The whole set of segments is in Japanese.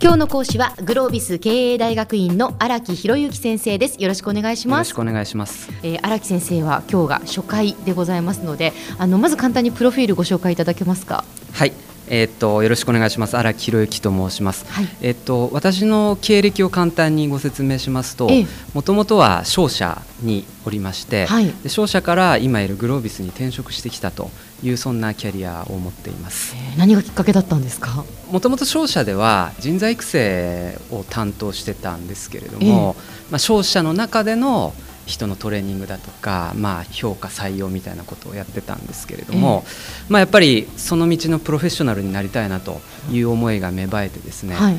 今日の講師はグロービス経営大学院の荒木博之先生です。よろしくお願いします。よろしくお願いします。えー、荒木先生は今日が初回でございますのであのまず簡単にプロフィールご紹介いただけますか？はいえー、っとよろしくお願いします。荒木博之と申します、はい、えー、っと私の経歴を簡単にご説明しますともともとは商社におりまして、はい、で商社から今いるグロービスに転職してきたというそんなキャリアを持っています、えー、何がきっかけだったんですか？もともと商社では人材育成を担当してたんですけれども、まあ、商社の中での人のトレーニングだとか、まあ、評価採用みたいなことをやってたんですけれども、えー、まあ、やっぱりその道のプロフェッショナルになりたいなという思いが芽生えてですね、はい、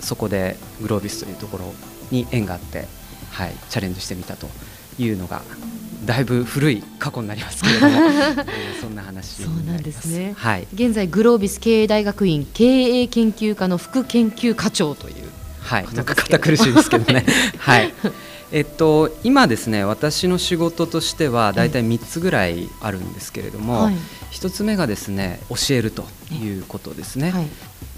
そこでグロービスというところに縁があって、はい、チャレンジしてみたというのがだいぶ古い過去になりますけれども、えー、そんな話そうなんですね、はい、現在グロービス経営大学院経営研究科の副研究課長という。はい。なんか堅苦しいですけどね。はいえっと、今ですね私の仕事としては大体3つぐらいあるんですけれども、はい、1つ目がですね教えるということですね、はい、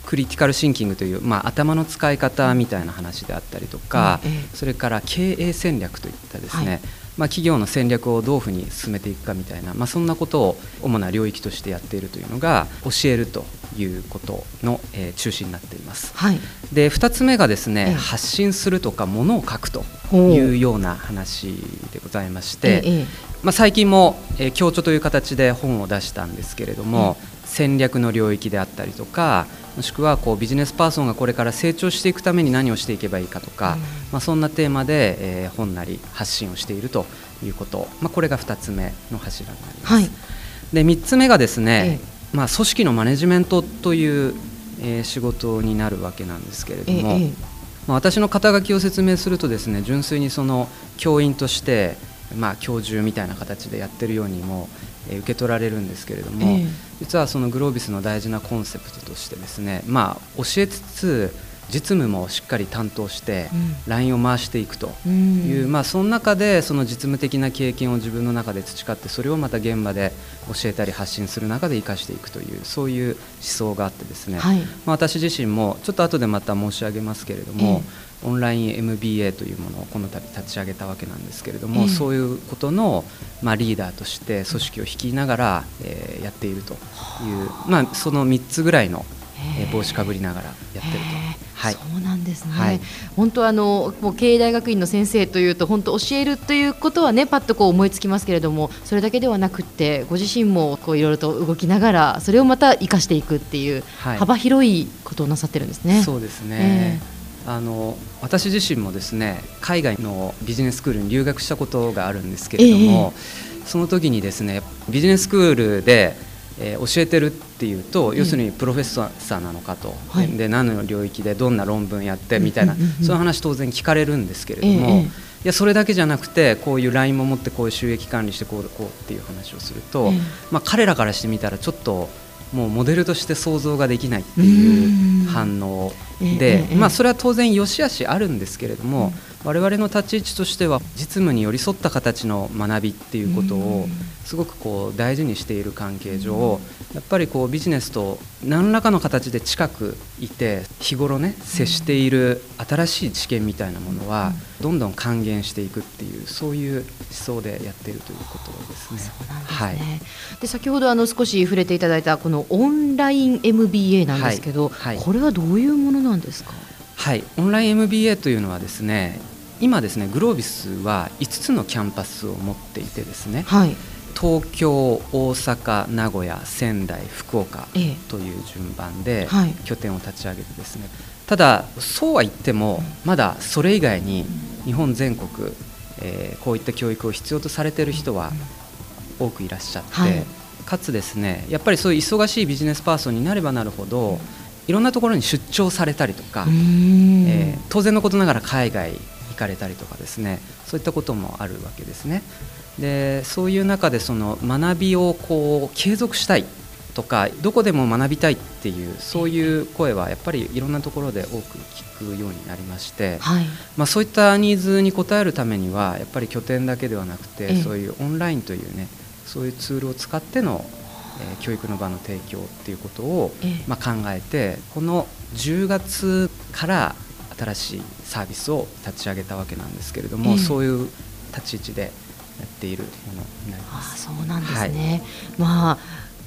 クリティカルシンキングという、まあ、頭の使い方みたいな話であったりとか、それから経営戦略といったですね、はいまあ、企業の戦略をどういうふうに進めていくかみたいな、まあ、そんなことを主な領域としてやっているというのが教えるということの、えー、中心になっています。はい、で2つ目がですね、ええ、発信するとかものを書くというような話でございまして、え、まあ、最近も、えー、協調という形で本を出したんですけれども、戦略の領域であったりとかもしくはこうビジネスパーソンがこれから成長していくために何をしていけばいいかとか、うん、まあ、そんなテーマで、えー、本なり発信をしているということ、まあ、これが2つ目の柱になります。はい、で3つ目がですね、ええ、まあ、組織のマネジメントという、えー、仕事になるわけなんですけれども、え、まあ、私の肩書きを説明するとですね純粋にその教員としてまあ、教授みたいな形でやってるようにも、えー、受け取られるんですけれども、えー、実はそのグロービスの大事なコンセプトとしてですね、まあ、教えつつ実務もしっかり担当して LINE を回していくという、うん、まあ、その中でその実務的な経験を自分の中で培ってそれをまた現場で教えたり発信する中で生かしていくというそういう思想があってですね、はい、まあ、私自身もちょっと後でまた申し上げますけれども、えーオンライン MBA というものをこの度立ち上げたわけなんですけれども、えー、そういうことの、まあ、リーダーとして組織を率いながら、えー、やっているという、まあ、その3つぐらいの、えー、帽子かぶりながらやってると。はい、そうなんですね、はい、本当あのもう経営大学院の先生というと本当教えるということはねパッとこう思いつきますけれどもそれだけではなくてご自身もこういろいろと動きながらそれをまた生かしていくっていう幅広いことをなさってるんですね。そうですね、えーあの私自身もですね海外のビジネススクールに留学したことがあるんですけれども、えー、その時にですねビジネススクールで、えー、教えてるっていうと、要するにプロフェッサーなのかと、はい、で何の領域でどんな論文やってみたいな、そういう話当然聞かれるんですけれども、えー、いやそれだけじゃなくてこういう LINE も持ってこういう収益管理してこうこうっていう話をすると、まあ、彼らからしてみたらちょっともうモデルとして想像ができないっていう反応で、まあ、それは当然良し悪しあるんですけれども、我々の立ち位置としては実務に寄り添った形の学びっていうことをすごくこう大事にしている関係上やっぱりこうビジネスと何らかの形で近くいて日頃ね接している新しい知見みたいなものはどんどん還元していくっていうそういう思想でやっているということですね。そうなんですね。はい、で先ほどあの少し触れていただいたこのオンライン MBA なんですけど、はい。はい、これはどういうものなんですか？はい。オンライン MBA というのはですね今ですねグロービスは5つのキャンパスを持っていてですね、はい、東京大阪名古屋仙台福岡という順番で拠点を立ち上げてですね、ただそうは言ってもまだそれ以外に日本全国、えー、こういった教育を必要とされている人は多くいらっしゃって、はい、かつですねやっぱりそういう忙しいビジネスパーソンになればなるほどいろんなところに出張されたりとか、えー、当然のことながら海外行かれたりとかですね。そういったこともあるわけですね。でそういう中でその学びをこう継続したいとかどこでも学びたいっていうそういう声はやっぱりいろんなところで多く聞くようになりまして、はい、まあ、そういったニーズに応えるためにはやっぱり拠点だけではなくて、そういうオンラインというねそういうツールを使ってのえー、教育の場の提供っていうことを、まあ、考えてこの10月から新しいサービスを立ち上げたわけなんですけれども、そういう立ち位置でやっているものになります。あそうなんですね、はい、まあ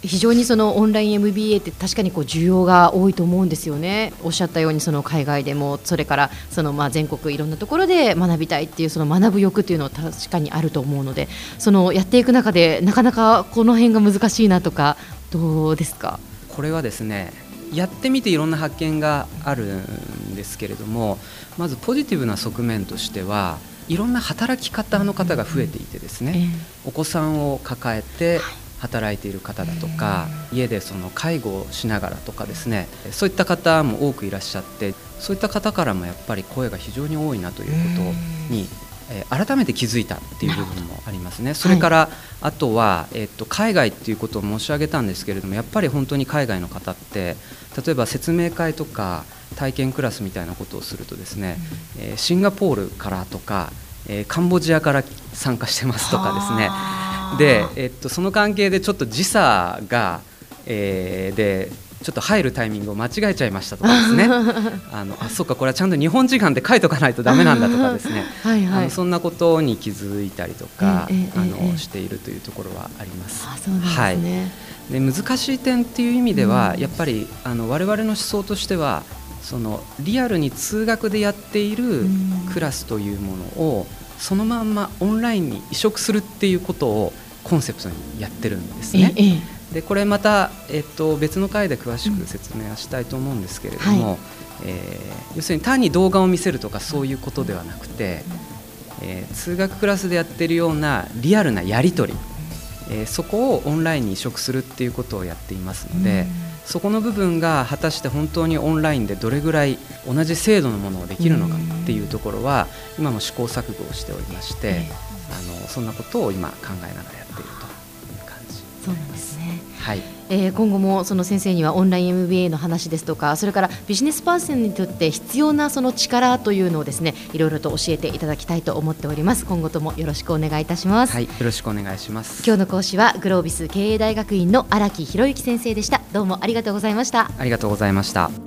非常にそのオンライン MBA って確かにこう需要が多いと思うんですよね。おっしゃったようにその海外でもそれからそのまあ全国いろんなところで学びたいっていうその学ぶ欲っていうのは確かにあると思うので、そのやっていく中でなかなかこの辺が難しいなとかどうですか？これはですね。やってみていろんな発見があるんですけれども、まずポジティブな側面としてはいろんな働き方の方が増えていてですね、お子さんを抱えて、働いている方だとか家でその介護をしながらとかですねそういった方も多くいらっしゃってそういった方からもやっぱり声が非常に多いなということにえー、改めて気づいたっていう部分もありますね、それから、はい、あとは、えー、っと海外っていうことを申し上げたんですけれどもやっぱり本当に海外の方って例えば説明会とか体験クラスみたいなことをするとですね、うん、えー、シンガポールからとか、えカンボジアから参加してますとかですね。で、えっと、その関係でちょっと時差が、えー、でちょっと入るタイミングを間違えちゃいましたとかですね。あのあそうかこれはちゃんと日本時間で書いとかないとだめなんだとかですね。はい、はい、あのそんなことに気づいたりとか、えーえー、あの、えー、しているというところはあります。あそうですね、はい。で難しい点っていう意味では、うん、やっぱりあの我々の思想としてはそのリアルに通学でやっているクラスというものをそのまんまオンラインに移植するっていうことをコンセプトにやってるんですね。ええ、でこれまた、えっと、別の回で詳しく説明はしたいと思うんですけれども、はい、えー、要するに単に動画を見せるとかそういうことではなくて、えー、通学クラスでやってるようなリアルなやり取り、えー、そこをオンラインに移植するっていうことをやっていますので。そこの部分が果たして本当にオンラインでどれぐらい同じ精度のものができるのかっていうところは今も試行錯誤をしておりまして、あのそんなことを今考えながらやっているという感じそうなんですね。はい。えー、今後もその先生にはオンライン MBA の話ですとかそれからビジネスパーソンにとって必要なその力というのをですねいろいろと教えていただきたいと思っております。今後ともよろしくお願いいたします。はいよろしくお願いします。今日の講師はグロービス経営大学院の荒木博之先生でした。どうもありがとうございました。ありがとうございました